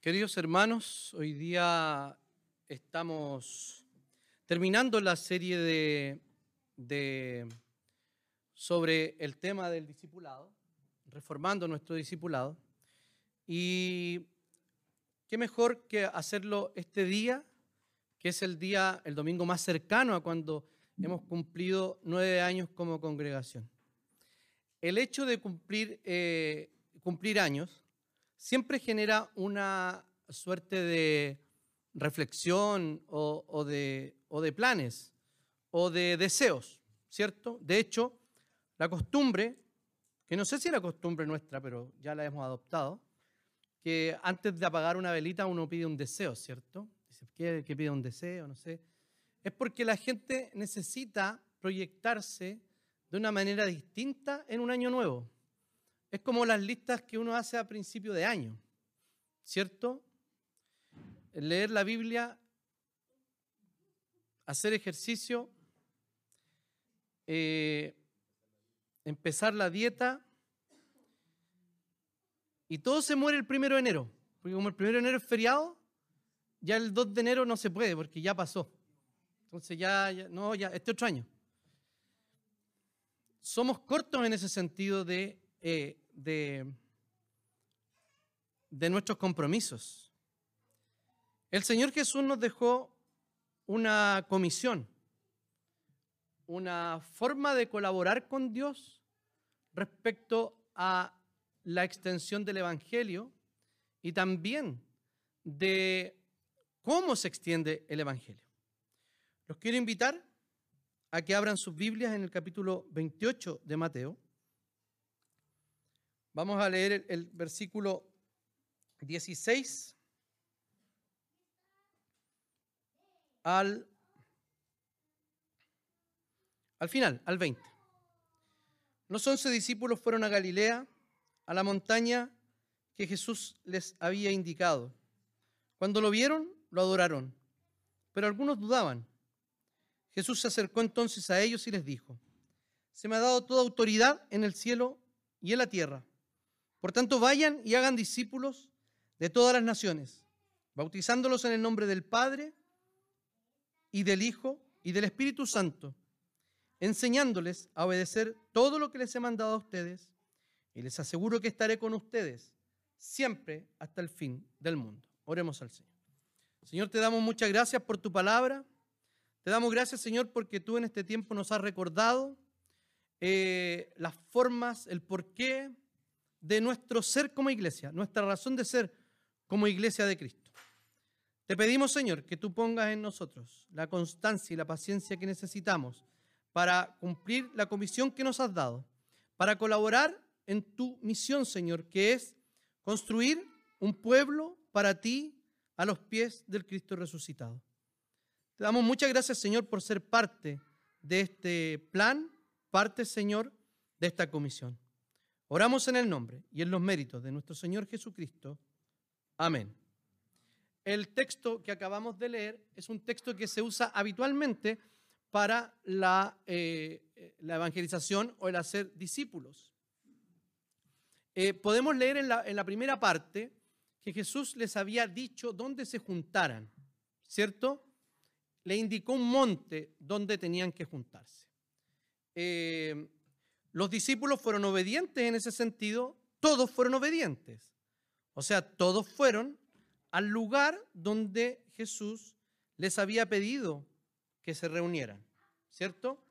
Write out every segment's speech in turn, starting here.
Queridos hermanos, hoy día estamos terminando la serie de, de, sobre el tema del discipulado, reformando nuestro discipulado. Y qué mejor que hacerlo este día, que es el día, el domingo más cercano a cuando hemos cumplido nueve años como congregación. El hecho de cumplir, eh, cumplir años siempre genera una suerte de reflexión o, de, planes o de deseos, ¿cierto? De hecho, la costumbre, que no sé si era costumbre nuestra, pero ya la hemos adoptado, que antes de apagar una velita uno pide un deseo, ¿cierto? Dice, ¿qué, qué pide un deseo? No sé. Es porque la gente necesita proyectarse de una manera distinta en un año nuevo. Es como las listas que uno hace a principio de año, ¿cierto? Leer la Biblia, hacer ejercicio, eh, empezar la dieta, y todo se muere el primero de enero, porque como el primero de enero es feriado, ya el 2 de enero no se puede, porque ya pasó. Entonces ya, no, ya, este otro año. Somos cortos en ese sentido de eh, de, de nuestros compromisos. El Señor Jesús nos dejó una comisión, una forma de colaborar con Dios respecto a la extensión del Evangelio y también de cómo se extiende el Evangelio. Los quiero invitar a que abran sus Biblias en el capítulo 28 de Mateo. Vamos a leer el, versículo 16 al, al final, al 20. Los once discípulos fueron a Galilea, a la montaña que Jesús les había indicado. Cuando lo vieron, lo adoraron, pero algunos dudaban. Jesús se acercó entonces a ellos y les dijo, se me ha dado toda autoridad en el cielo y en la tierra. Por tanto, vayan y hagan discípulos de todas las naciones, bautizándolos en el nombre del Padre y del Hijo y del Espíritu Santo, enseñándoles a obedecer todo lo que les he mandado a ustedes, y les aseguro que estaré con ustedes siempre hasta el fin del mundo. Oremos al Señor. Señor, te damos muchas gracias por tu palabra. Te damos gracias, Señor, porque tú en este tiempo nos has recordado eh, las formas, el porqué de nuestro ser como iglesia, nuestra razón de ser como iglesia de Cristo. Te pedimos, Señor, que tú pongas en nosotros la constancia y la paciencia que necesitamos para cumplir la comisión que nos has dado, para colaborar en tu misión, Señor, que es construir un pueblo para ti a los pies del Cristo resucitado. Te damos muchas gracias, Señor, por ser parte de este plan, parte, Señor, de esta comisión. Oramos en el nombre y en los méritos de nuestro Señor Jesucristo. Amén. El texto que acabamos de leer es un texto que se usa habitualmente para la, eh, la evangelización o el hacer discípulos. Eh, podemos leer en la, primera parte que Jesús les había dicho dónde se juntaran, ¿cierto? Le indicó un monte donde tenían que juntarse. Eh, los discípulos fueron obedientes en ese sentido, todos fueron obedientes. O sea, todos fueron al lugar donde Jesús les había pedido que se reunieran, ¿cierto?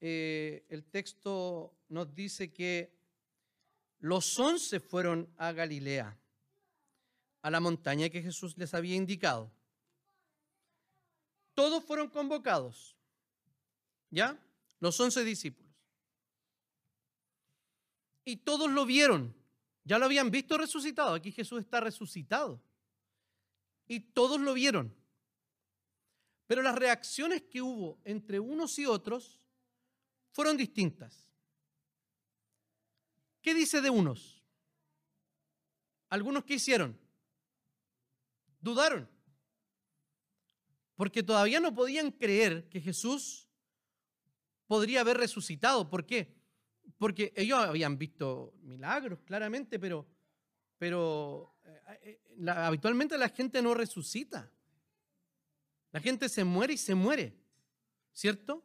Eh, el texto nos dice que los once fueron a Galilea, a la montaña que Jesús les había indicado. Todos fueron convocados, ¿ya? Los once discípulos. Y todos lo vieron. Ya lo habían visto resucitado. Aquí Jesús está resucitado. Y todos lo vieron. Pero las reacciones que hubo entre unos y otros fueron distintas. ¿Qué dice de unos? Algunos que hicieron? Dudaron. Porque todavía no podían creer que Jesús podría haber resucitado. ¿Por qué? Porque ellos habían visto milagros, claramente, pero, pero eh, eh, habitualmente la gente no resucita. La gente se muere y se muere, ¿cierto?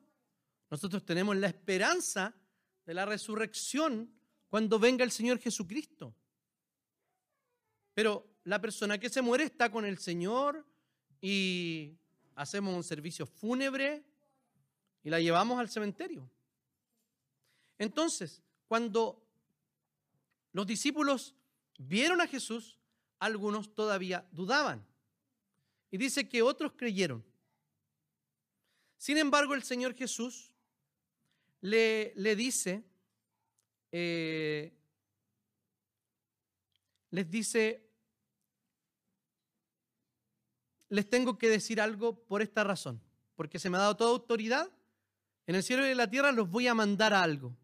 Nosotros tenemos la esperanza de la resurrección cuando venga el Señor Jesucristo. Pero la persona que se muere está con el Señor y hacemos un servicio fúnebre y la llevamos al cementerio. Entonces, cuando los discípulos vieron a Jesús, algunos todavía dudaban. Y dice que otros creyeron. Sin embargo, el Señor Jesús le, dice, eh, les dice, les tengo que decir algo por esta razón, porque se me ha dado toda autoridad, en el cielo y en la tierra los voy a mandar a algo.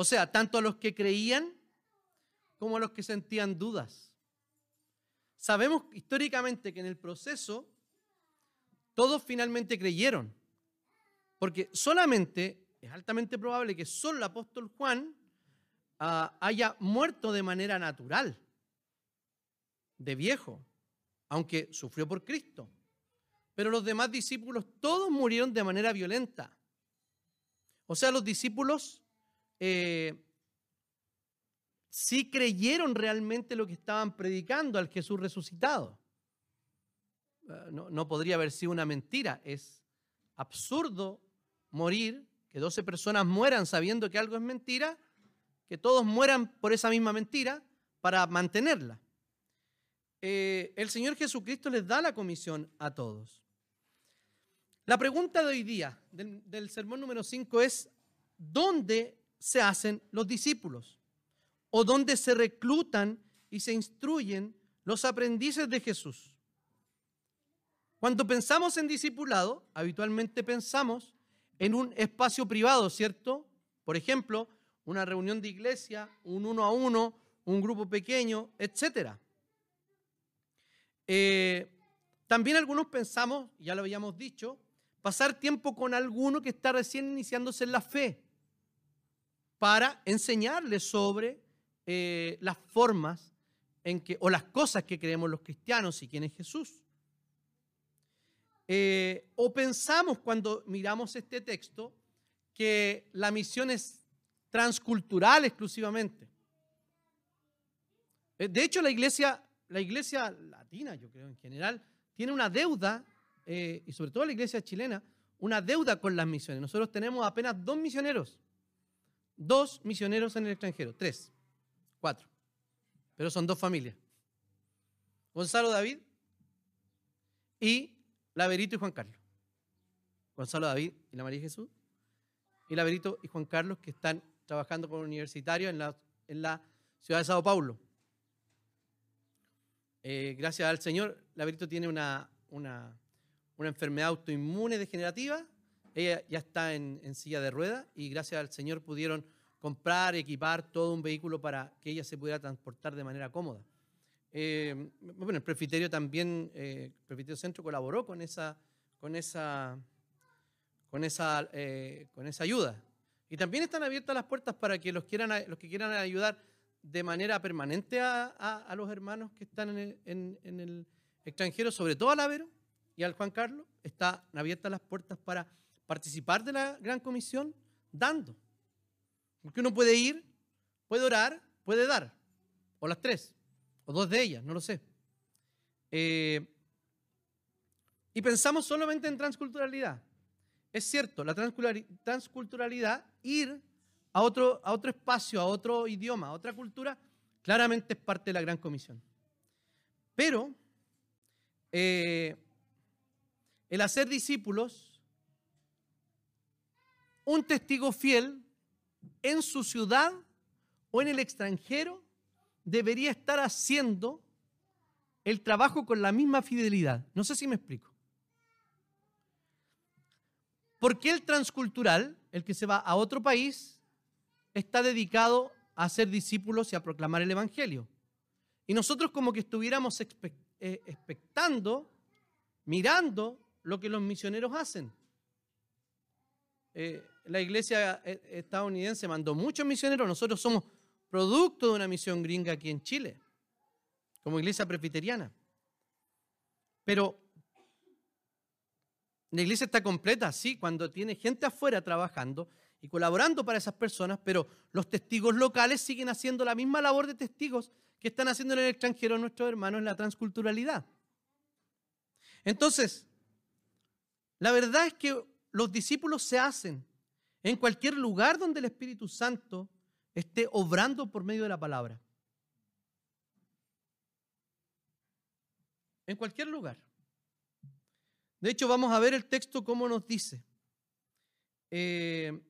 O sea, tanto a los que creían como a los que sentían dudas. Sabemos históricamente que en el proceso todos finalmente creyeron, porque solamente es altamente probable que solo el apóstol Juan ah, haya muerto de manera natural, de viejo, aunque sufrió por Cristo. Pero los demás discípulos todos murieron de manera violenta. O sea, los discípulos eh, sí creyeron realmente lo que estaban predicando al Jesús resucitado. Eh, no, podría haber sido una mentira. Es absurdo morir, que 12 personas mueran sabiendo que algo es mentira, que todos mueran por esa misma mentira para mantenerla. Eh, el Señor Jesucristo les da la comisión a todos. La pregunta de hoy día, del, del sermón número 5, es, ¿dónde se hacen los discípulos o donde se reclutan y se instruyen los aprendices de Jesús. Cuando pensamos en discipulado, habitualmente pensamos en un espacio privado, ¿cierto? Por ejemplo, una reunión de iglesia, un uno a uno, un grupo pequeño, etc. Eh, también algunos pensamos, ya lo habíamos dicho, pasar tiempo con alguno que está recién iniciándose en la fe para enseñarles sobre eh, las formas en que, o las cosas que creemos los cristianos y quién es Jesús. Eh, o pensamos cuando miramos este texto que la misión es transcultural exclusivamente. Eh, de hecho, la iglesia, la iglesia latina, yo creo en general, tiene una deuda, y sobre todo la iglesia chilena, una deuda con las misiones. Nosotros tenemos apenas dos misioneros dos misioneros en el extranjero, tres, cuatro, pero son dos familias. Gonzalo David y Laverito y Juan Carlos. Gonzalo David y la María Jesús y Laverito y Juan Carlos que están trabajando como universitarios en la, en la ciudad de Sao Paulo. Eh, gracias al Señor, Laverito tiene una, una, una enfermedad autoinmune degenerativa ella ya está en, silla de ruedas y gracias al Señor pudieron comprar, equipar todo un vehículo para que ella se pudiera transportar de manera cómoda. Eh, bueno, el Presbiterio también, eh, el Presbiterio Centro colaboró con esa, con esa, con esa, eh, con esa ayuda. Y también están abiertas las puertas para que los, quieran, los que quieran ayudar de manera permanente a, los hermanos que están en el, en el extranjero, sobre todo al Avero y al Juan Carlos, están abiertas las puertas para participar de la gran comisión dando. Porque uno puede ir, puede orar, puede dar. O las tres, o dos de ellas, no lo sé. Eh, y pensamos solamente en transculturalidad. Es cierto, la transculturalidad, ir a otro, a otro espacio, a otro idioma, a otra cultura, claramente es parte de la gran comisión. Pero eh, el hacer discípulos un testigo fiel en su ciudad o en el extranjero debería estar haciendo el trabajo con la misma fidelidad. No sé si me explico. ¿Por qué el transcultural, el que se va a otro país, está dedicado a ser discípulos y a proclamar el Evangelio? Y nosotros como que estuviéramos eh, expectando, mirando lo que los misioneros hacen. Eh, la iglesia eh, estadounidense mandó muchos misioneros, nosotros somos producto de una misión gringa aquí en Chile. como iglesia presbiteriana. Pero la iglesia está completa, sí, cuando tiene gente afuera trabajando y colaborando para esas personas, pero los testigos locales siguen haciendo la misma labor de testigos que están haciendo en el extranjero nuestros hermanos en la transculturalidad. Entonces, la verdad es que los discípulos se hacen en cualquier lugar donde el Espíritu Santo esté obrando por medio de la palabra. En cualquier lugar. De hecho, vamos a ver el texto como nos dice. Eh,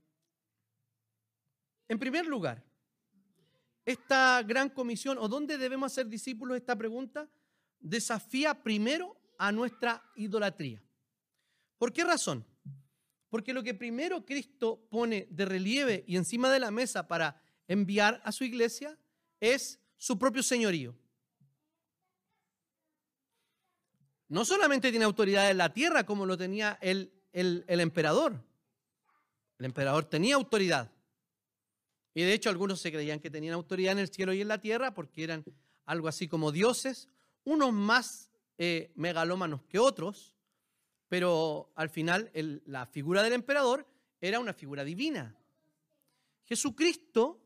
en primer lugar, esta gran comisión, o dónde debemos ser discípulos, esta pregunta, desafía primero a nuestra idolatría. ¿Por qué razón? Porque lo que primero Cristo pone de relieve y encima de la mesa para enviar a su iglesia es su propio señorío. No solamente tiene autoridad en la tierra como lo tenía el, el, emperador. El emperador tenía autoridad. Y de hecho algunos se creían que tenían autoridad en el cielo y en la tierra porque eran algo así como dioses, unos más eh, megalómanos que otros, pero al final la figura del emperador era una figura divina. Jesucristo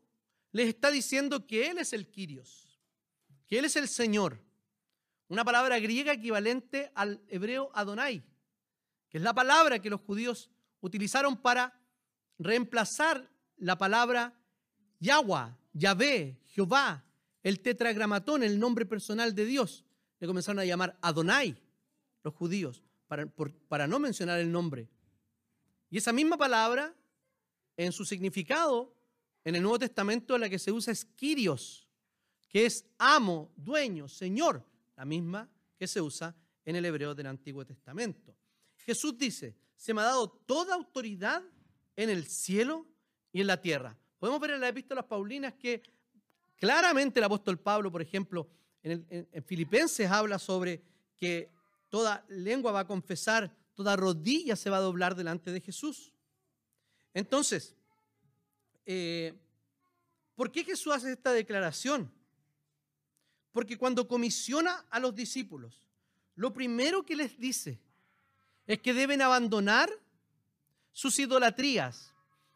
les está diciendo que Él es el Kyrios, que Él es el Señor. Una palabra griega equivalente al hebreo Adonai, que es la palabra que los judíos utilizaron para reemplazar la palabra Yahweh, Yahvé, Jehová, el tetragramatón, el nombre personal de Dios. Le comenzaron a llamar Adonai los judíos, para, no mencionar el nombre. Y esa misma palabra, en su significado, en el Nuevo Testamento, la que se usa es Kyrios, que es amo, dueño, señor, la misma que se usa en el hebreo del Antiguo Testamento. Jesús dice, se me ha dado toda autoridad en el cielo y en la tierra. Podemos ver en las paulinas que claramente el apóstol Pablo, por ejemplo, en, Filipenses habla sobre que toda lengua va a confesar, toda rodilla se va a doblar delante de Jesús. Entonces, eh, ¿por qué Jesús hace esta declaración? Porque cuando comisiona a los discípulos, lo primero que les dice es que deben abandonar sus idolatrías,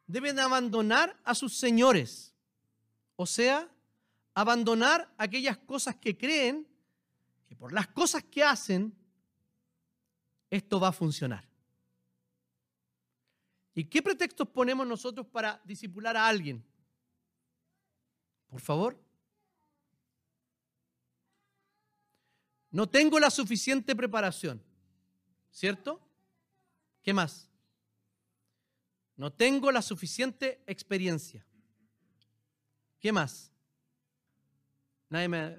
deben abandonar a sus señores. O sea, abandonar aquellas cosas que creen que por las cosas que hacen, esto va a funcionar. ¿Y qué pretextos ponemos nosotros para disipular a alguien? Por favor. No tengo la suficiente preparación, ¿cierto? ¿Qué más? No tengo la suficiente experiencia. ¿Qué más? Nadie me...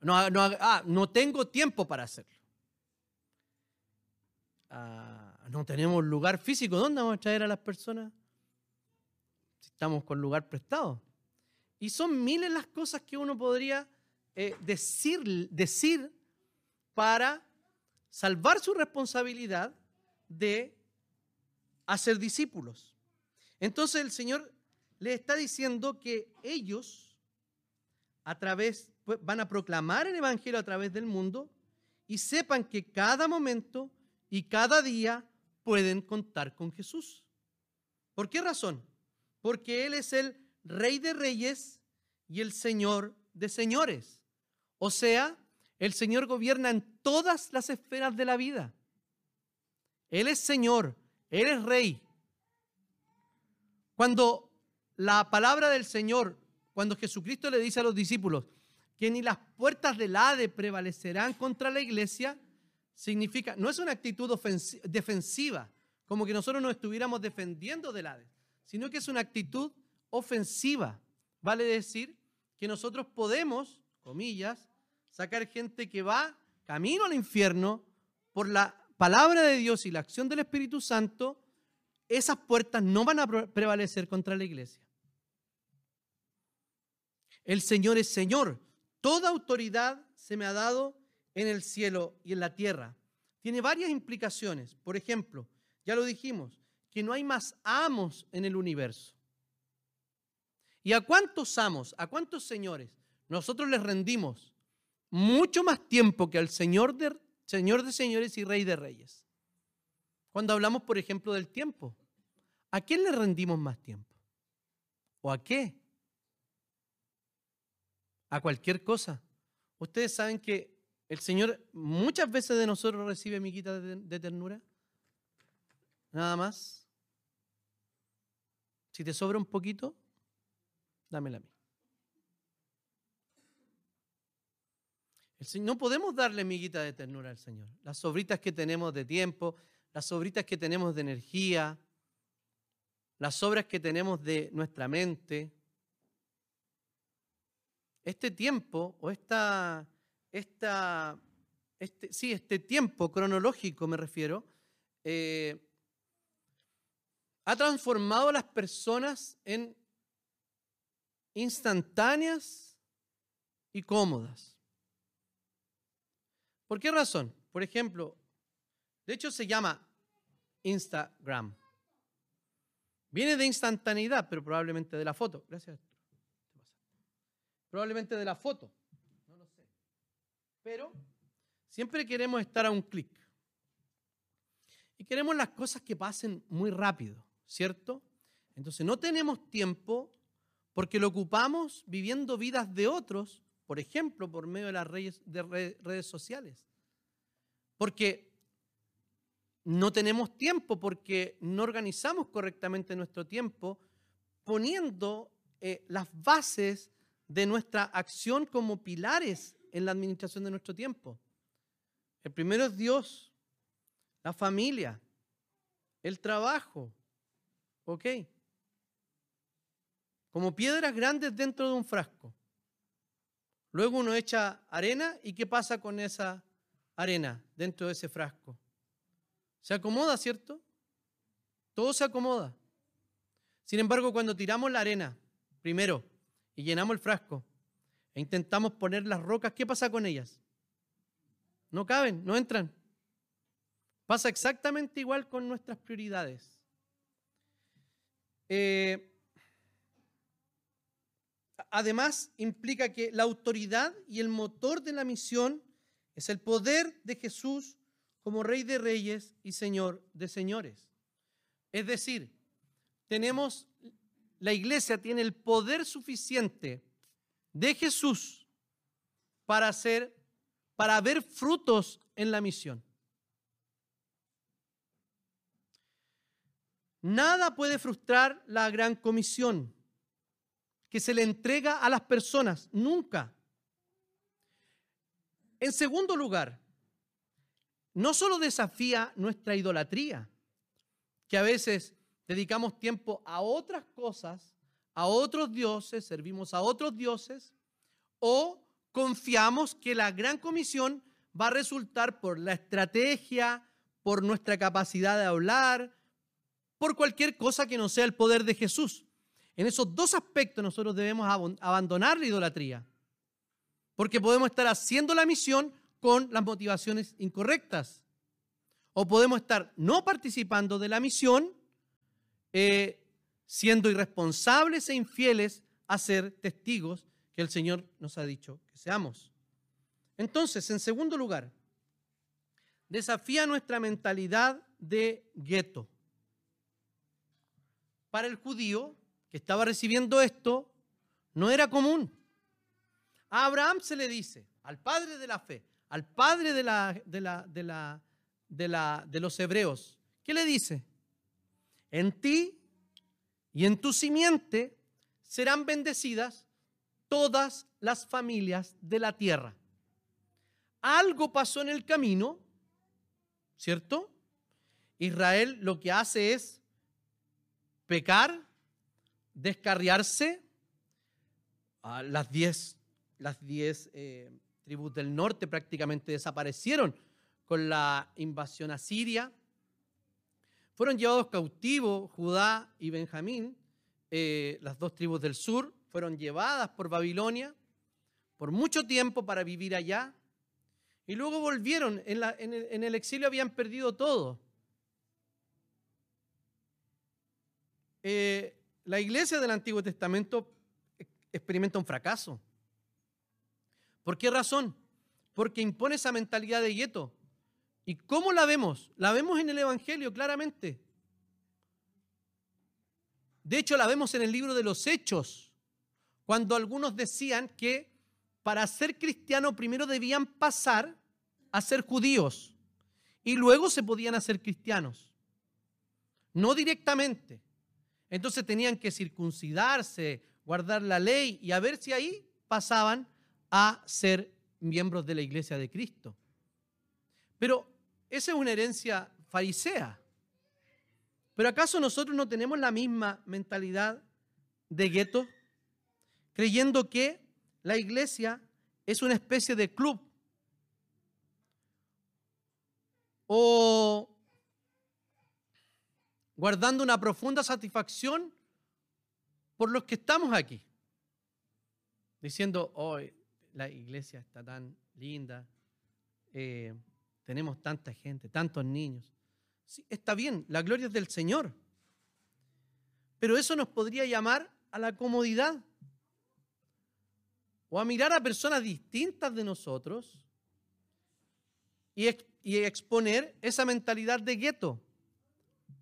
No, no, ah, no tengo tiempo para hacerlo. No tenemos lugar físico. ¿Dónde vamos a traer a las personas? Si estamos con lugar prestado. Y son miles las cosas que uno podría eh, decir, decir para salvar su responsabilidad de a ser discípulos. Entonces el Señor les está diciendo que ellos a través pues, van a proclamar el evangelio a través del mundo y sepan que cada momento y cada día pueden contar con Jesús. ¿Por qué razón? Porque Él es el Rey de Reyes y el Señor de Señores. O sea, el Señor gobierna en todas las esferas de la vida. Él es Señor, Eres rey. Cuando la palabra del Señor, cuando Jesucristo le dice a los discípulos que ni las puertas del Hade prevalecerán contra la iglesia, significa, no es una actitud defensiva, como que nosotros nos estuviéramos defendiendo del Hades, sino que es una actitud ofensiva. Vale decir que nosotros podemos, comillas, sacar gente que va camino al infierno por la palabra de Dios y la acción del Espíritu Santo, esas puertas no van a prevalecer contra la iglesia. El Señor es Señor. Toda autoridad se me ha dado en el cielo y en la tierra. Tiene varias implicaciones. Por ejemplo, ya lo dijimos, que no hay más amos en el universo. ¿Y a cuántos amos, a cuántos señores nosotros les rendimos mucho más tiempo que al Señor de, Señor de señores y Rey de reyes. Cuando hablamos, por ejemplo, del tiempo, ¿a quién le rendimos más tiempo? ¿O a qué? A cualquier cosa. Ustedes saben que el Señor muchas veces de nosotros recibe miquita de, ternura. Nada más. Si te sobra un poquito, dámela a mí. no podemos darle miguita de ternura al Señor. Las sobritas que tenemos de tiempo, las sobritas que tenemos de energía, las obras que tenemos de nuestra mente. Este tiempo o esta, este, este tiempo cronológico me refiero, eh, ha transformado a las personas en instantáneas y cómodas. ¿Por qué razón? Por ejemplo, de hecho se llama Instagram. Viene de instantaneidad, pero probablemente de la foto. Gracias. Probablemente de la foto. Pero siempre queremos estar a un clic. Y queremos las cosas que pasen muy rápido, ¿cierto? Entonces no tenemos tiempo porque lo ocupamos viviendo vidas de otros, por ejemplo, por medio de las redes, de redes sociales. Porque no tenemos tiempo, porque no organizamos correctamente nuestro tiempo, poniendo eh, las bases de nuestra acción como pilares en la administración de nuestro tiempo. El primero es Dios, la familia, el trabajo, ¿ok? como piedras grandes dentro de un frasco. Luego uno echa arena y ¿qué pasa con esa arena dentro de ese frasco? Se acomoda, ¿cierto? Todo se acomoda. Sin embargo, cuando tiramos la arena primero y llenamos el frasco e intentamos poner las rocas, ¿qué pasa con ellas? No caben, no entran. Pasa exactamente igual con nuestras prioridades. Eh, además implica que la autoridad y el motor de la misión es el poder de Jesús como Rey de Reyes y Señor de Señores. Es decir, tenemos, la iglesia tiene el poder suficiente de Jesús para hacer, para ver frutos en la misión. Nada puede frustrar la gran comisión que se le entrega a las personas, nunca. En segundo lugar, no solo desafía nuestra idolatría, que a veces dedicamos tiempo a otras cosas, a otros dioses, servimos a otros dioses, o confiamos que la gran comisión va a resultar por la estrategia, por nuestra capacidad de hablar, por cualquier cosa que no sea el poder de Jesús. En esos dos aspectos nosotros debemos abandonar la idolatría, porque podemos estar haciendo la misión con las motivaciones incorrectas, o podemos estar no participando de la misión, eh, siendo irresponsables e infieles a ser testigos que el Señor nos ha dicho que seamos. Entonces, en segundo lugar, desafía nuestra mentalidad de gueto. Para el judío, que estaba recibiendo esto no era común. A Abraham se le dice, al padre de la fe, al padre de, la, de, la, de, la, de, los hebreos, ¿qué le dice? En ti y en tu simiente serán bendecidas todas las familias de la tierra. Algo pasó en el camino, ¿cierto? Israel lo que hace es pecar descarriarse. las diez, las diez eh, tribus del norte prácticamente desaparecieron con la invasión a Siria. Fueron llevados cautivos Judá y Benjamín, eh, las dos tribus del sur, fueron llevadas por Babilonia por mucho tiempo para vivir allá. Y luego volvieron, en, el exilio habían perdido todo. Eh, la iglesia del Antiguo Testamento experimenta un fracaso. ¿Por qué razón? porque impone esa mentalidad de gueto. ¿Y cómo la vemos? La vemos en el Evangelio claramente. De hecho, la vemos en el libro de los Hechos, cuando algunos decían que para ser cristiano primero debían pasar a ser judíos y luego se podían hacer cristianos. No directamente. Entonces tenían que circuncidarse, guardar la ley y a ver si ahí pasaban a ser miembros de la iglesia de Cristo. Pero esa es una herencia farisea. Pero ¿acaso nosotros no tenemos la misma mentalidad de gueto? Creyendo que la iglesia es una especie de club. O guardando una profunda satisfacción por los que estamos aquí. Diciendo, hoy la iglesia está tan linda, eh, tenemos tanta gente, tantos niños. Está bien, la gloria es del Señor. Pero eso nos podría llamar a la comodidad o a mirar a personas distintas de nosotros y exponer esa mentalidad de gueto,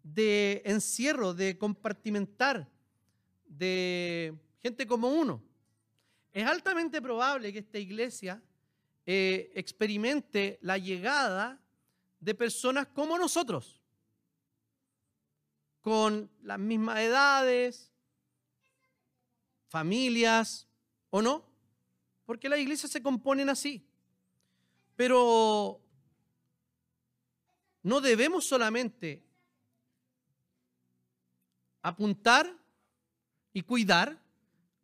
de encierro, de compartimentar, de gente como uno. Es altamente probable que esta iglesia eh, experimente la llegada de personas como nosotros, con las mismas edades, familias, ¿o no? Porque las iglesias se componen así. Pero no debemos solamente apuntar y cuidar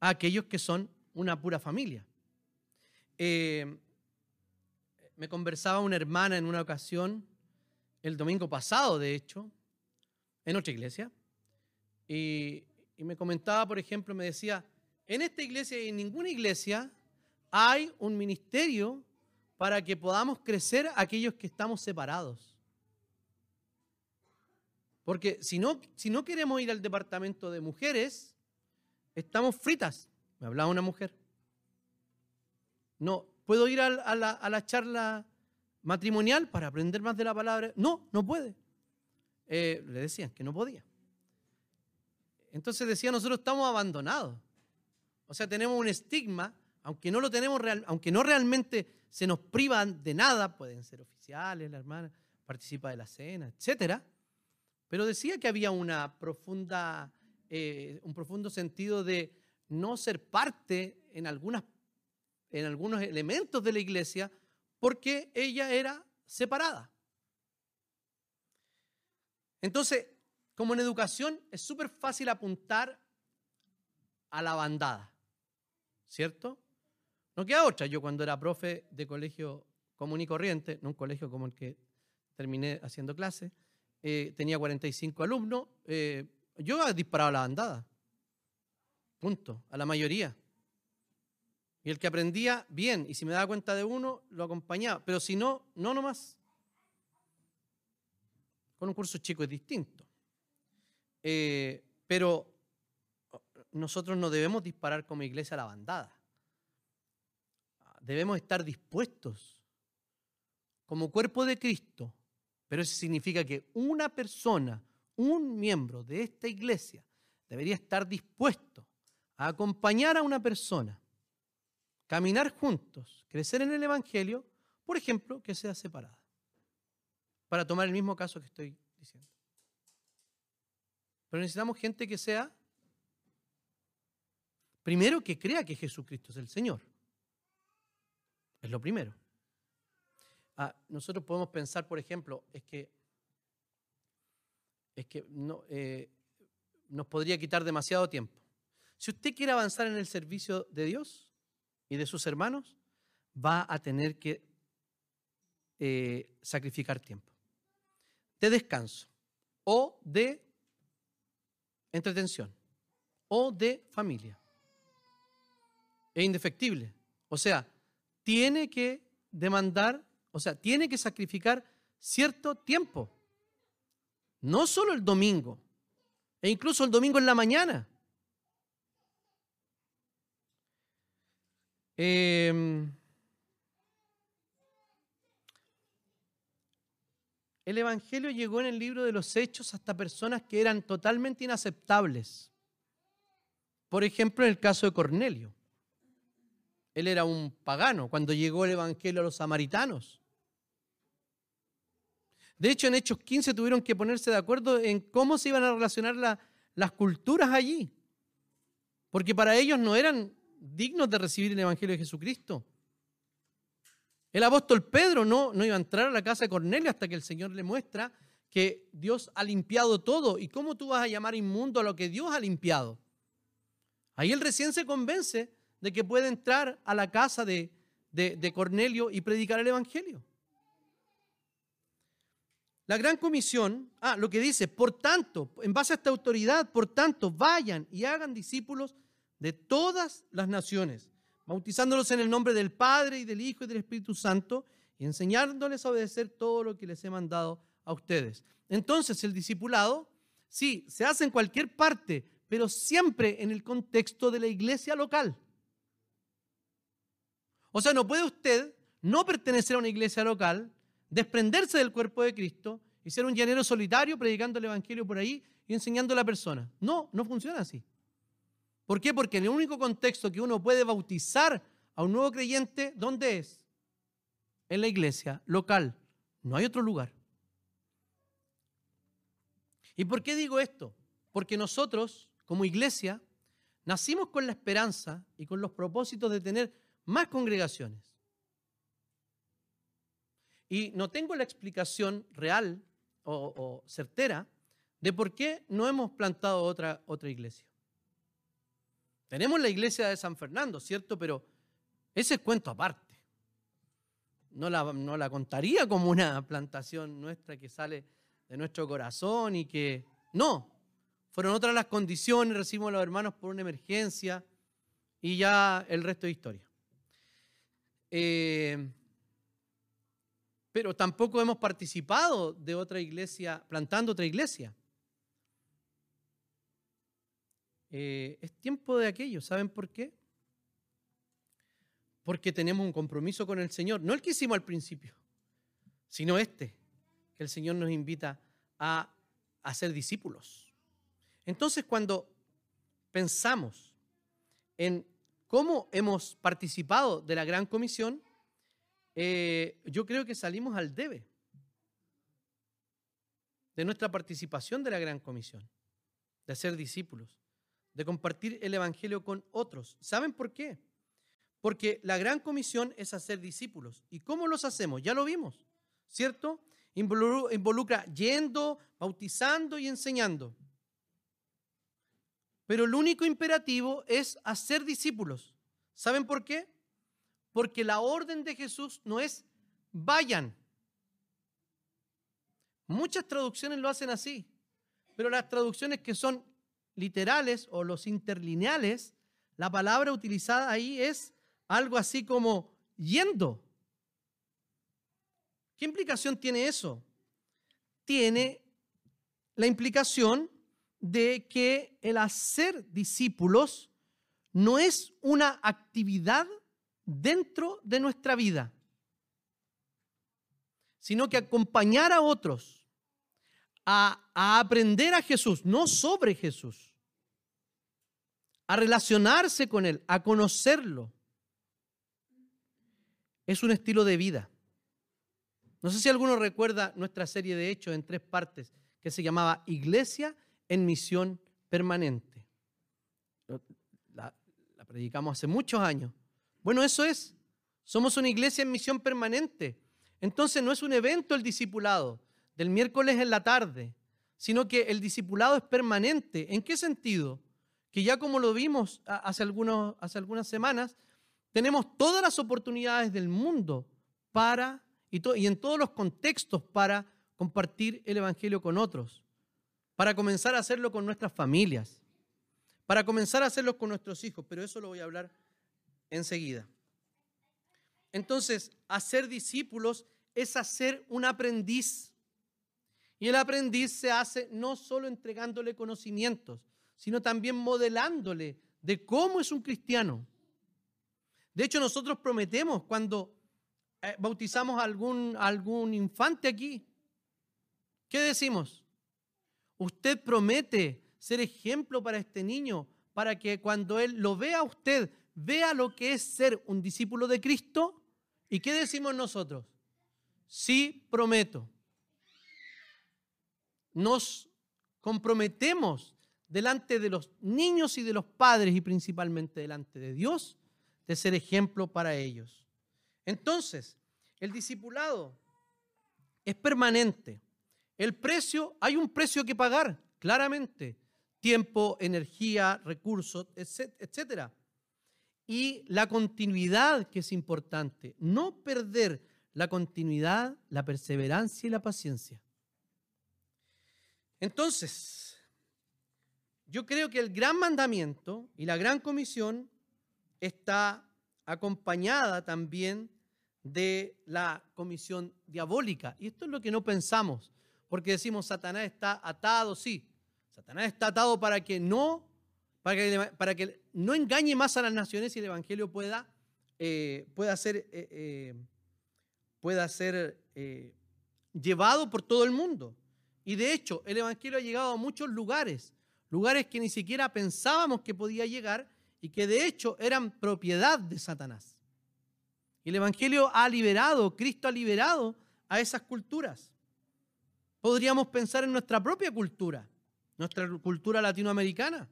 a aquellos que son una pura familia. Eh, me conversaba una hermana en una ocasión, el domingo pasado, de hecho, en otra iglesia, y, me comentaba, por ejemplo, me decía, en esta iglesia y en ninguna iglesia hay un ministerio para que podamos crecer aquellos que estamos separados. Porque si no, si no queremos ir al departamento de mujeres, estamos fritas. Me hablaba una mujer. No, ¿puedo ir a, la, charla matrimonial para aprender más de la palabra? No, no puede. Eh, le decían que no podía. Entonces decía, nosotros estamos abandonados. O sea, tenemos un estigma, aunque no lo tenemos real, aunque no realmente se nos privan de nada, pueden ser oficiales, la hermana participa de la cena, etcétera. Pero decía que había eh, un profundo sentido de no ser parte en, algunas, en algunos elementos de la iglesia porque ella era separada. Entonces, como en educación, es súper fácil apuntar a la bandada, ¿cierto? No queda otra. Yo cuando era profe de colegio común y corriente, no un colegio como el que terminé haciendo clase, eh, tenía 45 alumnos, eh, yo disparado a la bandada. Punto. A la mayoría. Y el que aprendía, bien. Y si me daba cuenta de uno, lo acompañaba. Pero si no, no nomás. Con un curso chico es distinto. Eh, pero nosotros no debemos disparar como iglesia a la bandada. Debemos estar dispuestos como cuerpo de Cristo. Pero eso significa que una persona, un miembro de esta iglesia, debería estar dispuesto a acompañar a una persona, caminar juntos, crecer en el Evangelio, por ejemplo, que sea separada. Para tomar el mismo caso que estoy diciendo. Pero necesitamos gente que sea, primero, que crea que Jesucristo es el Señor. Es lo primero. Ah, nosotros podemos pensar, por ejemplo, es que, es que no, eh, nos podría quitar demasiado tiempo. Si usted quiere avanzar en el servicio de Dios y de sus hermanos, va a tener que eh, sacrificar tiempo de descanso o de entretención o de familia. Es indefectible. O sea, tiene que demandar, o sea, tiene que sacrificar cierto tiempo. No solo el domingo, e incluso el domingo en la mañana. Em, el Evangelio llegó en el libro de los Hechos hasta personas que eran totalmente inaceptables. Por ejemplo, en el caso de Cornelio. Él era un pagano cuando llegó el Evangelio a los samaritanos. De hecho, en Hechos 15 tuvieron que ponerse de acuerdo en cómo se iban a relacionar las culturas allí. Porque para ellos no eran dignos de recibir el Evangelio de Jesucristo. El apóstol Pedro no, no iba a entrar a la casa de Cornelio hasta que el Señor le muestra que Dios ha limpiado todo. ¿Y cómo tú vas a llamar inmundo a lo que Dios ha limpiado? Ahí él recién se convence de que puede entrar a la casa de, de Cornelio y predicar el Evangelio. La gran comisión, ah, lo que dice, por tanto, en base a esta autoridad, por tanto, vayan y hagan discípulos de todas las naciones, bautizándolos en el nombre del Padre y del Hijo y del Espíritu Santo y enseñándoles a obedecer todo lo que les he mandado a ustedes. Entonces, el discipulado, sí, se hace en cualquier parte, pero siempre en el contexto de la iglesia local. O sea, no puede usted no pertenecer a una iglesia local, desprenderse del cuerpo de Cristo y ser un llanero solitario predicando el Evangelio por ahí y enseñando a la persona. No, no funciona así. ¿Por qué? Porque en el único contexto que uno puede bautizar a un nuevo creyente, ¿dónde es? En la iglesia local. No hay otro lugar. ¿Y por qué digo esto? Porque nosotros, como iglesia, nacimos con la esperanza y con los propósitos de tener más congregaciones. Y no tengo la explicación real o, certera de por qué no hemos plantado otra, otra iglesia. Tenemos la iglesia de San Fernando, ¿cierto? Pero ese es cuento aparte. No la, no la contaría como una plantación nuestra que sale de nuestro corazón y que... No, fueron otras las condiciones, recibimos a los hermanos por una emergencia y ya el resto de historia. Eh, pero tampoco hemos participado de otra iglesia, plantando otra iglesia. Eh, es tiempo de aquello, ¿saben por qué? Porque tenemos un compromiso con el Señor, no el que hicimos al principio, sino este, que el Señor nos invita a, a ser discípulos. Entonces, cuando pensamos en cómo hemos participado de la gran comisión, eh, yo creo que salimos al debe de nuestra participación de la gran comisión, de ser discípulos, de compartir el Evangelio con otros. ¿Saben por qué? Porque la gran comisión es hacer discípulos. ¿Y cómo los hacemos? Ya lo vimos, ¿cierto? Involucra yendo, bautizando y enseñando. Pero el único imperativo es hacer discípulos. ¿Saben por qué? Porque la orden de Jesús no es vayan. Muchas traducciones lo hacen así, pero las traducciones que son literales o los interlineales, la palabra utilizada ahí es algo así como yendo. ¿Qué implicación tiene eso? Tiene la implicación de que el hacer discípulos no es una actividad dentro de nuestra vida, sino que acompañar a otros a, aprender a Jesús, no sobre Jesús, a relacionarse con Él, a conocerlo, es un estilo de vida. No sé si alguno recuerda nuestra serie de hechos en tres partes que se llamaba Iglesia en misión permanente. La, predicamos hace muchos años. Bueno, eso es. Somos una iglesia en misión permanente. Entonces no es un evento el discipulado del miércoles en la tarde, sino que el discipulado es permanente. ¿En qué sentido? Que ya como lo vimos hace, algunas semanas, tenemos todas las oportunidades del mundo para, y, y en todos los contextos para compartir el Evangelio con otros para comenzar a hacerlo con nuestras familias, para comenzar a hacerlo con nuestros hijos, pero eso lo voy a hablar enseguida. Entonces, hacer discípulos es hacer un aprendiz. Y el aprendiz se hace no solo entregándole conocimientos, sino también modelándole de cómo es un cristiano. De hecho, nosotros prometemos cuando eh, bautizamos a algún, algún infante aquí, ¿Qué decimos? Usted promete ser ejemplo para este niño, para que cuando él lo vea a usted, vea lo que es ser un discípulo de Cristo. ¿Y qué decimos nosotros? Sí, prometo. Nos comprometemos delante de los niños y de los padres y principalmente delante de Dios de ser ejemplo para ellos. Entonces, el discipulado es permanente. El precio, hay un precio que pagar, claramente. Tiempo, energía, recursos, etc. Y la continuidad que es importante. No perder la continuidad, la perseverancia y la paciencia. Entonces, yo creo que el gran mandamiento y la gran comisión está acompañada también de la comisión diabólica. Y esto es lo que no pensamos, porque decimos Satanás está atado, sí. Satanás está atado para que no, para que, no engañe más a las naciones y el Evangelio pueda, eh, pueda ser, eh, eh, pueda ser llevado por todo el mundo. Y de hecho, el Evangelio ha llegado a muchos lugares, lugares que ni siquiera pensábamos que podía llegar y que de hecho eran propiedad de Satanás. El Evangelio ha liberado, Cristo ha liberado a esas culturas. Podríamos pensar en nuestra propia cultura, nuestra cultura latinoamericana.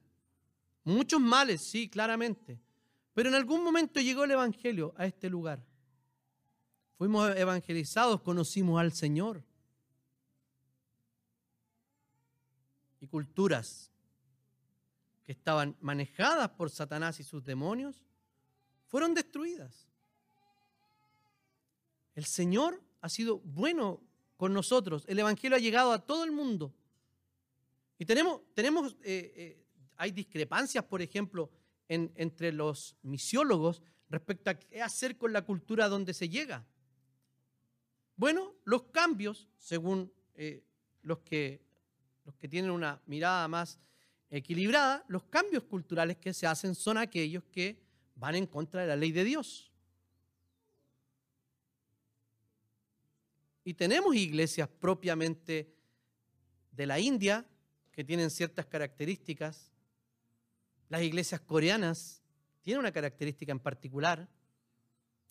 Muchos males, sí, claramente. Pero en algún momento llegó el Evangelio a este lugar. Fuimos evangelizados, conocimos al Señor. Y culturas que estaban manejadas por Satanás y sus demonios fueron destruidas. El Señor ha sido bueno con nosotros. El Evangelio ha llegado a todo el mundo. Y tenemos, tenemos eh, eh, hay discrepancias, por ejemplo, entre los misiólogos respecto a qué hacer con la cultura donde se llega. Bueno, los cambios, según eh, los, que, los que tienen una mirada más equilibrada, los cambios culturales que se hacen son aquellos que van en contra de la ley de Dios. Y tenemos iglesias propiamente de la India que tienen ciertas características. Las iglesias coreanas tienen una característica en particular.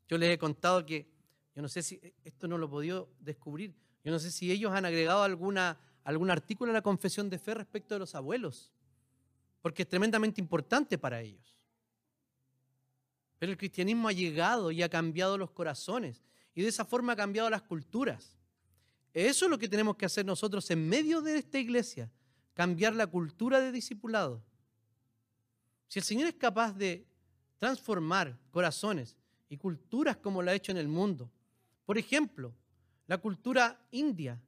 Yo les he contado que, yo no sé si, esto no lo he podido descubrir, yo no sé si ellos han agregado alguna, algún artículo a la confesión de fe respecto de los abuelos porque es tremendamente importante para ellos. Pero el cristianismo ha llegado y ha cambiado los corazones y de esa forma ha cambiado las culturas. Eso es lo que tenemos que hacer nosotros en medio de esta iglesia, cambiar la cultura de discipulado. Si el Señor es capaz de transformar corazones y culturas como lo ha hecho en el mundo, por ejemplo, la cultura india,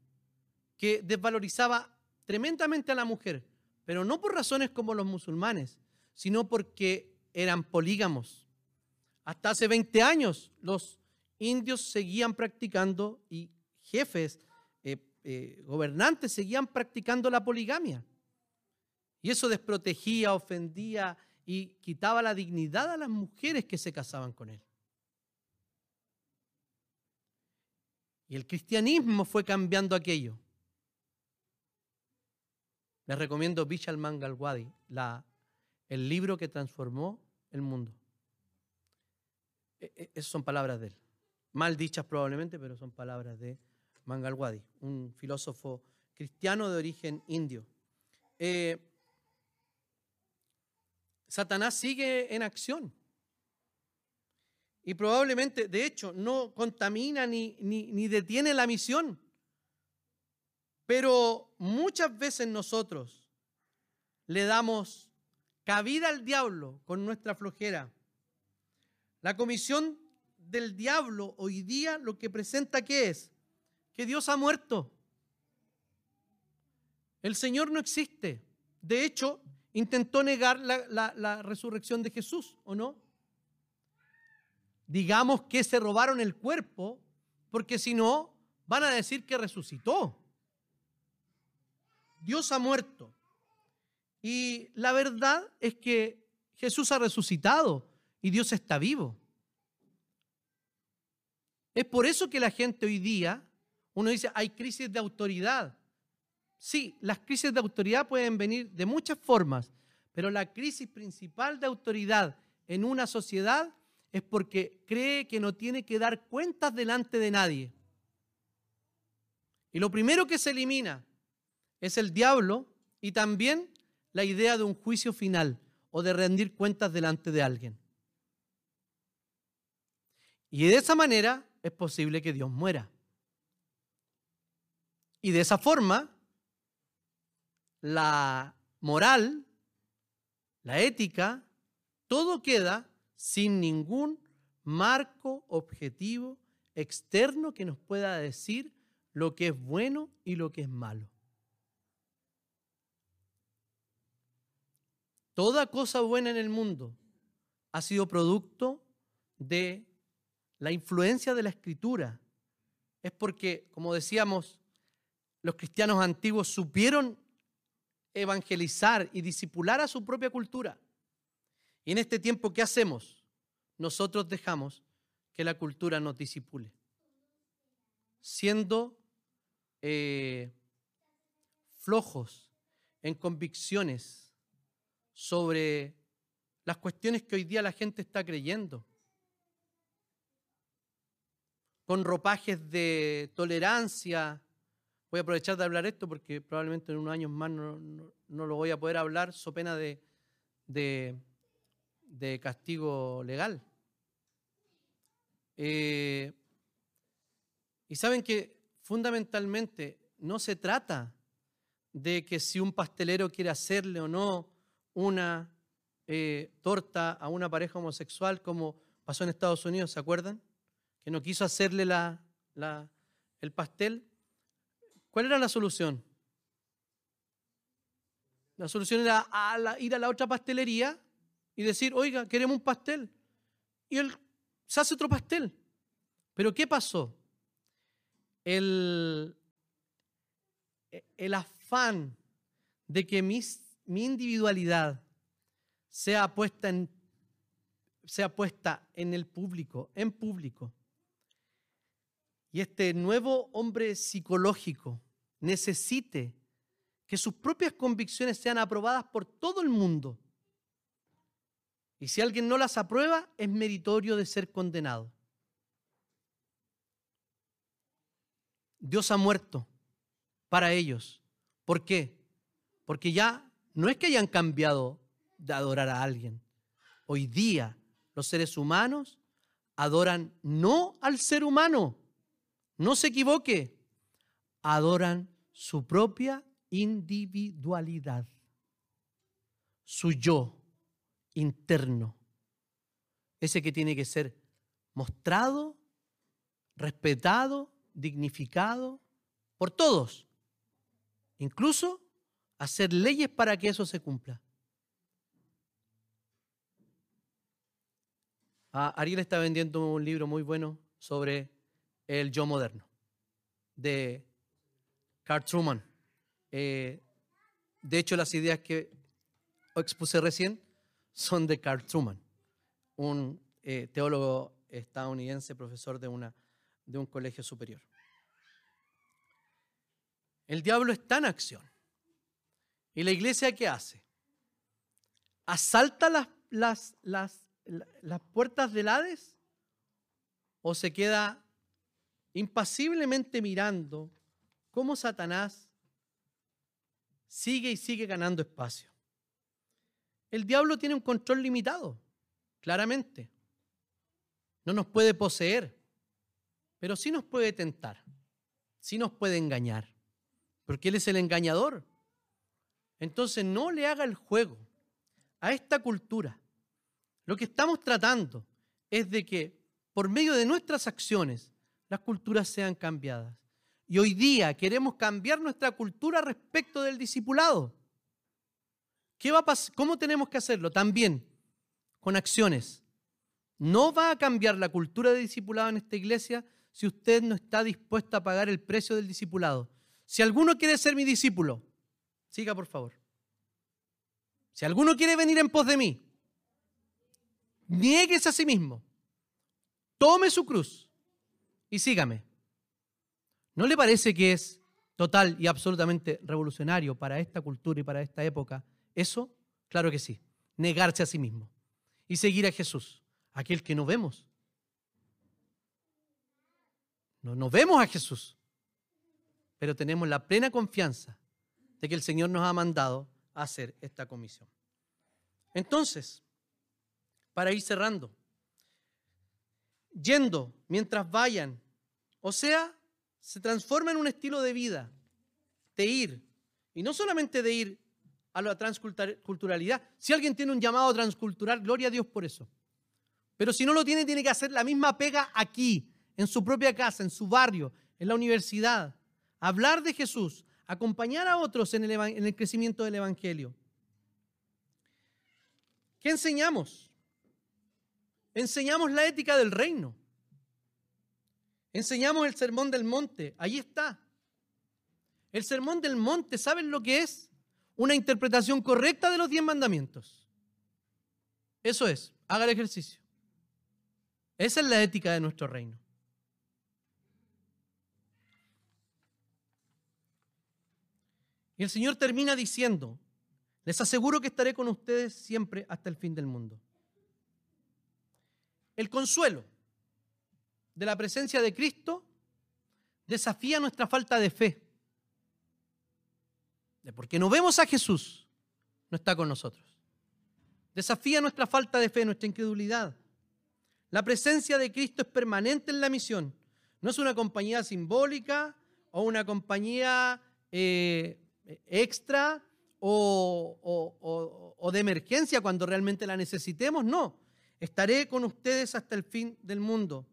que desvalorizaba tremendamente a la mujer, pero no por razones como los musulmanes, sino porque eran polígamos. Hasta hace 20 años los indios seguían practicando y jefes, eh, eh, gobernantes seguían practicando la poligamia. Y eso desprotegía, ofendía y quitaba la dignidad a las mujeres que se casaban con él. Y el cristianismo fue cambiando aquello. Les recomiendo Vishal Mangalwadi, el libro que transformó el mundo. E, e, esas son palabras de él. Mal dichas probablemente, pero son palabras de Mangalwadi, un filósofo cristiano de origen indio. Eh, Satanás sigue en acción. Y probablemente, de hecho, no contamina ni, ni detiene la misión. Pero muchas veces nosotros le damos cabida al diablo con nuestra flojera. La comisión del diablo hoy día lo que presenta que es que Dios ha muerto. El Señor no existe. De hecho, intentó negar la, la resurrección de Jesús, ¿o no? Digamos que se robaron el cuerpo, porque si no, van a decir que resucitó. Dios ha muerto. Y la verdad es que Jesús ha resucitado y Dios está vivo. Es por eso que la gente hoy día, uno dice, hay crisis de autoridad. Sí, las crisis de autoridad pueden venir de muchas formas, pero la crisis principal de autoridad en una sociedad es porque cree que no tiene que dar cuentas delante de nadie. Y lo primero que se elimina es el diablo y también la idea de un juicio final o de rendir cuentas delante de alguien. Y de esa manera es posible que Dios muera. Y de esa forma, la moral, la ética, todo queda sin ningún marco objetivo externo que nos pueda decir lo que es bueno y lo que es malo. Toda cosa buena en el mundo ha sido producto de la influencia de la escritura. Es porque, como decíamos, los cristianos antiguos supieron evangelizar y disipular a su propia cultura. Y en este tiempo, ¿qué hacemos? Nosotros dejamos que la cultura nos disipule, siendo eh, flojos en convicciones sobre las cuestiones que hoy día la gente está creyendo, con ropajes de tolerancia, Voy a aprovechar de hablar esto porque probablemente en unos años más no, lo voy a poder hablar, so pena de, de, castigo legal. Eh, y saben que fundamentalmente no se trata de que si un pastelero quiere hacerle o no una eh, torta a una pareja homosexual, como pasó en Estados Unidos, ¿se acuerdan? Que no quiso hacerle la, el pastel. ¿Cuál era la solución? La solución era ir a la otra pastelería y decir, oiga, queremos un pastel. Y él se hace otro pastel. Pero ¿qué pasó? El, el afán de que mi individualidad sea puesta, en, sea puesta en el público, en público. Y este nuevo hombre psicológico necesite que sus propias convicciones sean aprobadas por todo el mundo. Y si alguien no las aprueba, es meritorio de ser condenado. Dios ha muerto para ellos. ¿Por qué? Porque ya no es que hayan cambiado de adorar a alguien. Hoy día los seres humanos adoran no al ser humano. No se equivoque adoran su propia individualidad, su yo interno, ese que tiene que ser mostrado, respetado, dignificado por todos, incluso hacer leyes para que eso se cumpla. Ah, Ariel está vendiendo un libro muy bueno sobre el yo moderno, de Carl Truman. Eh, de hecho, las ideas que expuse recién son de Carl Truman, un eh, teólogo estadounidense, profesor de, una, de un colegio superior. El diablo está en acción. ¿Y la iglesia qué hace? ¿Asalta las, las, las, las puertas del Hades? ¿O se queda impasiblemente mirando cómo Satanás sigue y sigue ganando espacio. El diablo tiene un control limitado, claramente. No nos puede poseer, pero sí nos puede tentar, sí nos puede engañar, porque Él es el engañador. Entonces no le haga el juego a esta cultura. Lo que estamos tratando es de que por medio de nuestras acciones las culturas sean cambiadas. Y hoy día queremos cambiar nuestra cultura respecto del discipulado. ¿Qué va a ¿Cómo tenemos que hacerlo? También con acciones. No va a cambiar la cultura de discipulado en esta iglesia si usted no está dispuesto a pagar el precio del discipulado. Si alguno quiere ser mi discípulo, siga por favor. Si alguno quiere venir en pos de mí, niéguese a sí mismo. Tome su cruz y sígame. ¿No le parece que es total y absolutamente revolucionario para esta cultura y para esta época? Eso, claro que sí, negarse a sí mismo y seguir a Jesús, aquel que no vemos. No vemos a Jesús, pero tenemos la plena confianza de que el Señor nos ha mandado hacer esta comisión. Entonces, para ir cerrando, yendo mientras vayan, o sea, se transforma en un estilo de vida, de ir, y no solamente de ir a la transculturalidad. Si alguien tiene un llamado transcultural, gloria a Dios por eso. Pero si no lo tiene, tiene que hacer la misma pega aquí, en su propia casa, en su barrio, en la universidad. Hablar de Jesús, acompañar a otros en el, en el crecimiento del Evangelio. ¿Qué enseñamos? Enseñamos la ética del reino. Enseñamos el sermón del monte. Ahí está. El sermón del monte, ¿saben lo que es? Una interpretación correcta de los diez mandamientos. Eso es, haga el ejercicio. Esa es la ética de nuestro reino. Y el Señor termina diciendo, les aseguro que estaré con ustedes siempre hasta el fin del mundo. El consuelo de la presencia de Cristo desafía nuestra falta de fe. Porque no vemos a Jesús, no está con nosotros. Desafía nuestra falta de fe, nuestra incredulidad. La presencia de Cristo es permanente en la misión. No es una compañía simbólica o una compañía eh, extra o, o, de emergencia cuando realmente la necesitemos. No, estaré con ustedes hasta el fin del mundo.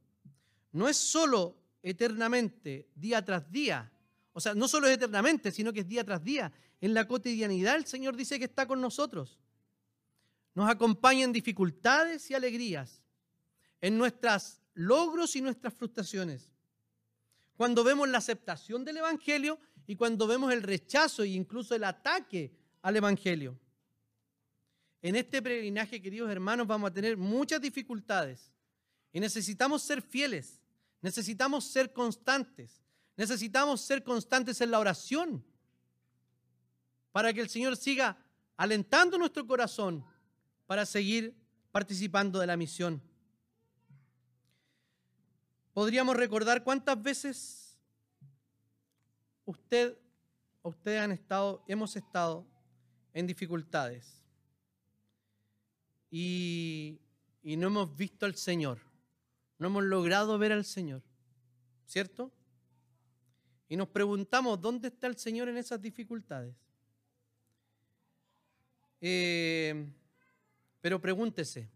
No es solo eternamente, día tras día. O sea, no solo es eternamente, sino que es día tras día. En la cotidianidad el Señor dice que está con nosotros. Nos acompaña en dificultades y alegrías, en nuestros logros y nuestras frustraciones. Cuando vemos la aceptación del Evangelio y cuando vemos el rechazo e incluso el ataque al Evangelio. En este peregrinaje, queridos hermanos, vamos a tener muchas dificultades y necesitamos ser fieles, necesitamos ser constantes, necesitamos ser constantes en la oración para que el Señor siga alentando nuestro corazón para seguir participando de la misión. Podríamos recordar cuántas veces usted, ustedes han estado, hemos estado en dificultades y, no hemos visto al Señor, no hemos logrado ver al Señor, ¿cierto? Y nos preguntamos, ¿dónde está el Señor en esas dificultades? Eh, pero pregúntese,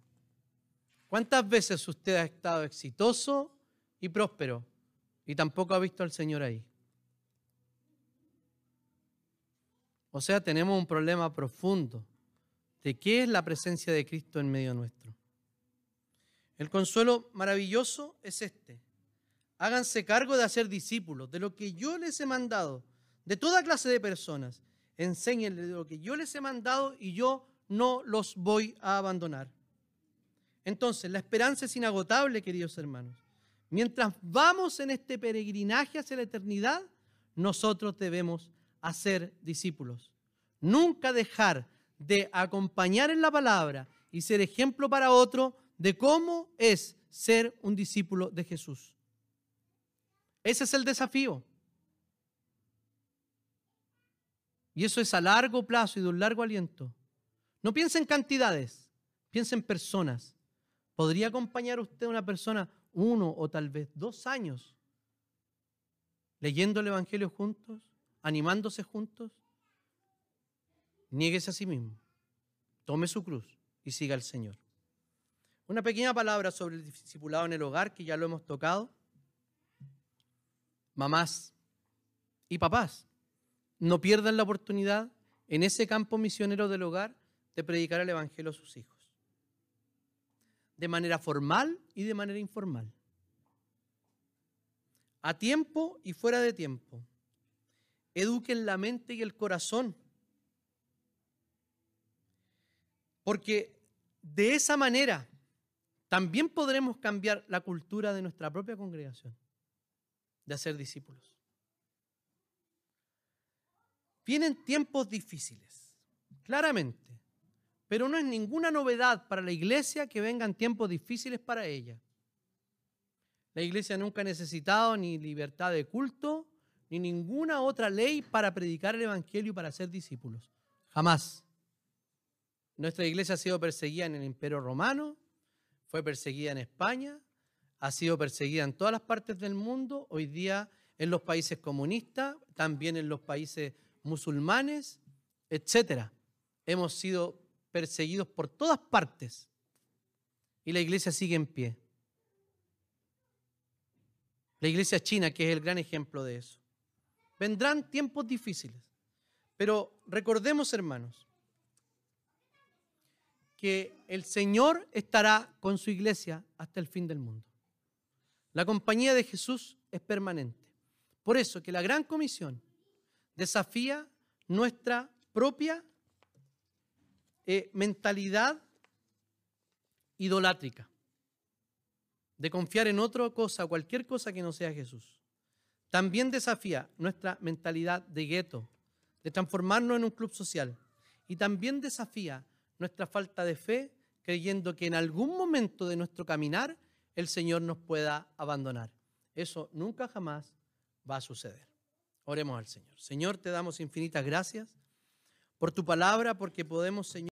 ¿cuántas veces usted ha estado exitoso y próspero y tampoco ha visto al Señor ahí? O sea, tenemos un problema profundo de qué es la presencia de Cristo en medio nuestro. El consuelo maravilloso es este. Háganse cargo de hacer discípulos de lo que yo les he mandado, de toda clase de personas. Enséñenles de lo que yo les he mandado y yo no los voy a abandonar. Entonces, la esperanza es inagotable, queridos hermanos. Mientras vamos en este peregrinaje hacia la eternidad, nosotros debemos a ser discípulos. Nunca dejar de acompañar en la palabra y ser ejemplo para otro de cómo es ser un discípulo de Jesús. Ese es el desafío. Y eso es a largo plazo y de un largo aliento. No piense en cantidades, piense en personas. ¿Podría acompañar usted a una persona uno o tal vez dos años leyendo el Evangelio juntos? Animándose juntos, niéguese a sí mismo, tome su cruz y siga al Señor. Una pequeña palabra sobre el discipulado en el hogar, que ya lo hemos tocado. Mamás y papás, no pierdan la oportunidad en ese campo misionero del hogar de predicar el Evangelio a sus hijos. De manera formal y de manera informal. A tiempo y fuera de tiempo eduquen la mente y el corazón. Porque de esa manera también podremos cambiar la cultura de nuestra propia congregación, de hacer discípulos. Vienen tiempos difíciles, claramente, pero no es ninguna novedad para la iglesia que vengan tiempos difíciles para ella. La iglesia nunca ha necesitado ni libertad de culto, ni ninguna otra ley para predicar el Evangelio y para ser discípulos. Jamás. Nuestra iglesia ha sido perseguida en el Imperio Romano, fue perseguida en España, ha sido perseguida en todas las partes del mundo, hoy día en los países comunistas, también en los países musulmanes, etcétera. Hemos sido perseguidos por todas partes y la iglesia sigue en pie. La iglesia china, que es el gran ejemplo de eso. Vendrán tiempos difíciles, pero recordemos, hermanos, que el Señor estará con su iglesia hasta el fin del mundo. La compañía de Jesús es permanente. Por eso que la gran comisión desafía nuestra propia eh, mentalidad idolátrica, de confiar en otra cosa, cualquier cosa que no sea Jesús. También desafía nuestra mentalidad de gueto, de transformarnos en un club social. Y también desafía nuestra falta de fe, creyendo que en algún momento de nuestro caminar el Señor nos pueda abandonar. Eso nunca jamás va a suceder. Oremos al Señor. Señor, te damos infinitas gracias por tu palabra, porque podemos, Señor,